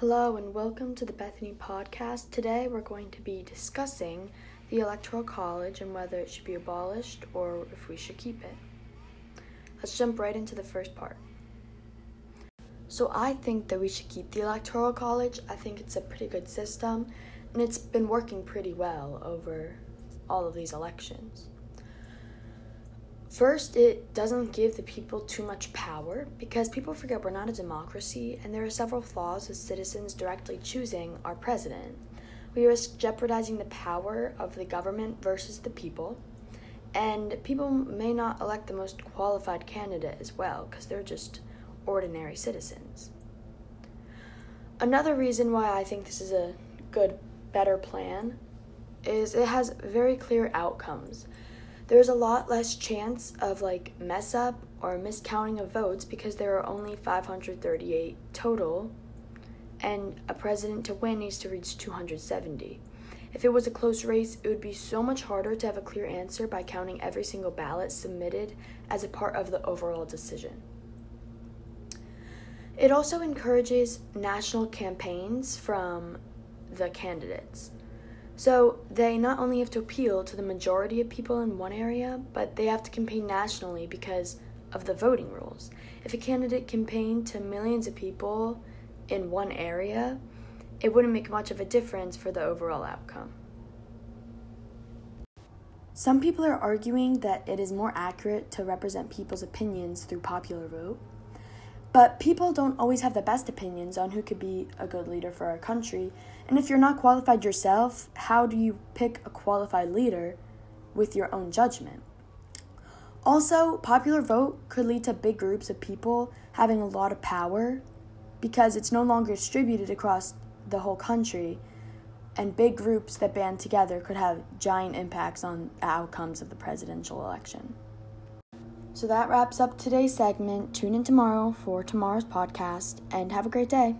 Hello and welcome to the Bethany Podcast. Today we're going to be discussing the Electoral College and whether it should be abolished or if we should keep it. Let's jump right into the first part. So, I think that we should keep the Electoral College. I think it's a pretty good system and it's been working pretty well over all of these elections. First, it doesn't give the people too much power because people forget we're not a democracy and there are several flaws with citizens directly choosing our president. We risk jeopardizing the power of the government versus the people, and people may not elect the most qualified candidate as well because they're just ordinary citizens. Another reason why I think this is a good, better plan is it has very clear outcomes there's a lot less chance of like mess up or miscounting of votes because there are only 538 total and a president to win needs to reach 270. If it was a close race, it would be so much harder to have a clear answer by counting every single ballot submitted as a part of the overall decision. It also encourages national campaigns from the candidates. So they not only have to appeal to the majority of people in one area, but they have to campaign nationally because of the voting rules. If a candidate campaigned to millions of people in one area, it wouldn't make much of a difference for the overall outcome. Some people are arguing that it is more accurate to represent people's opinions through popular vote. But people don't always have the best opinions on who could be a good leader for our country. And if you're not qualified yourself, how do you pick a qualified leader with your own judgment? Also, popular vote could lead to big groups of people having a lot of power because it's no longer distributed across the whole country, and big groups that band together could have giant impacts on the outcomes of the presidential election. So that wraps up today's segment. Tune in tomorrow for tomorrow's podcast and have a great day.